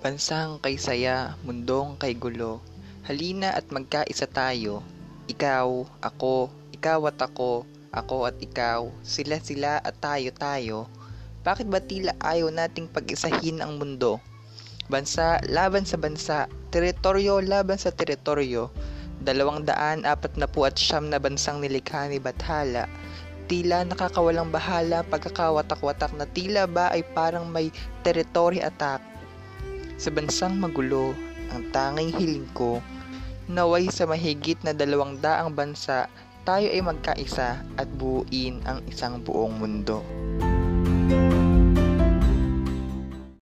Bansang kay saya, mundong kay gulo. Halina at magkaisa tayo. Ikaw, ako, ikaw at ako, ako at ikaw, sila sila at tayo tayo. Bakit ba tila ayaw nating pag-isahin ang mundo? Bansa laban sa bansa, teritoryo laban sa teritoryo. Dalawang daan apat na po at siyam na bansang nilikha ni Bathala. Tila nakakawalang bahala pagkakawatak-watak na tila ba ay parang may territory attack. Sa bansang magulo, ang tanging hiling ko, naway sa mahigit na dalawang daang bansa, tayo ay magkaisa at buuin ang isang buong mundo.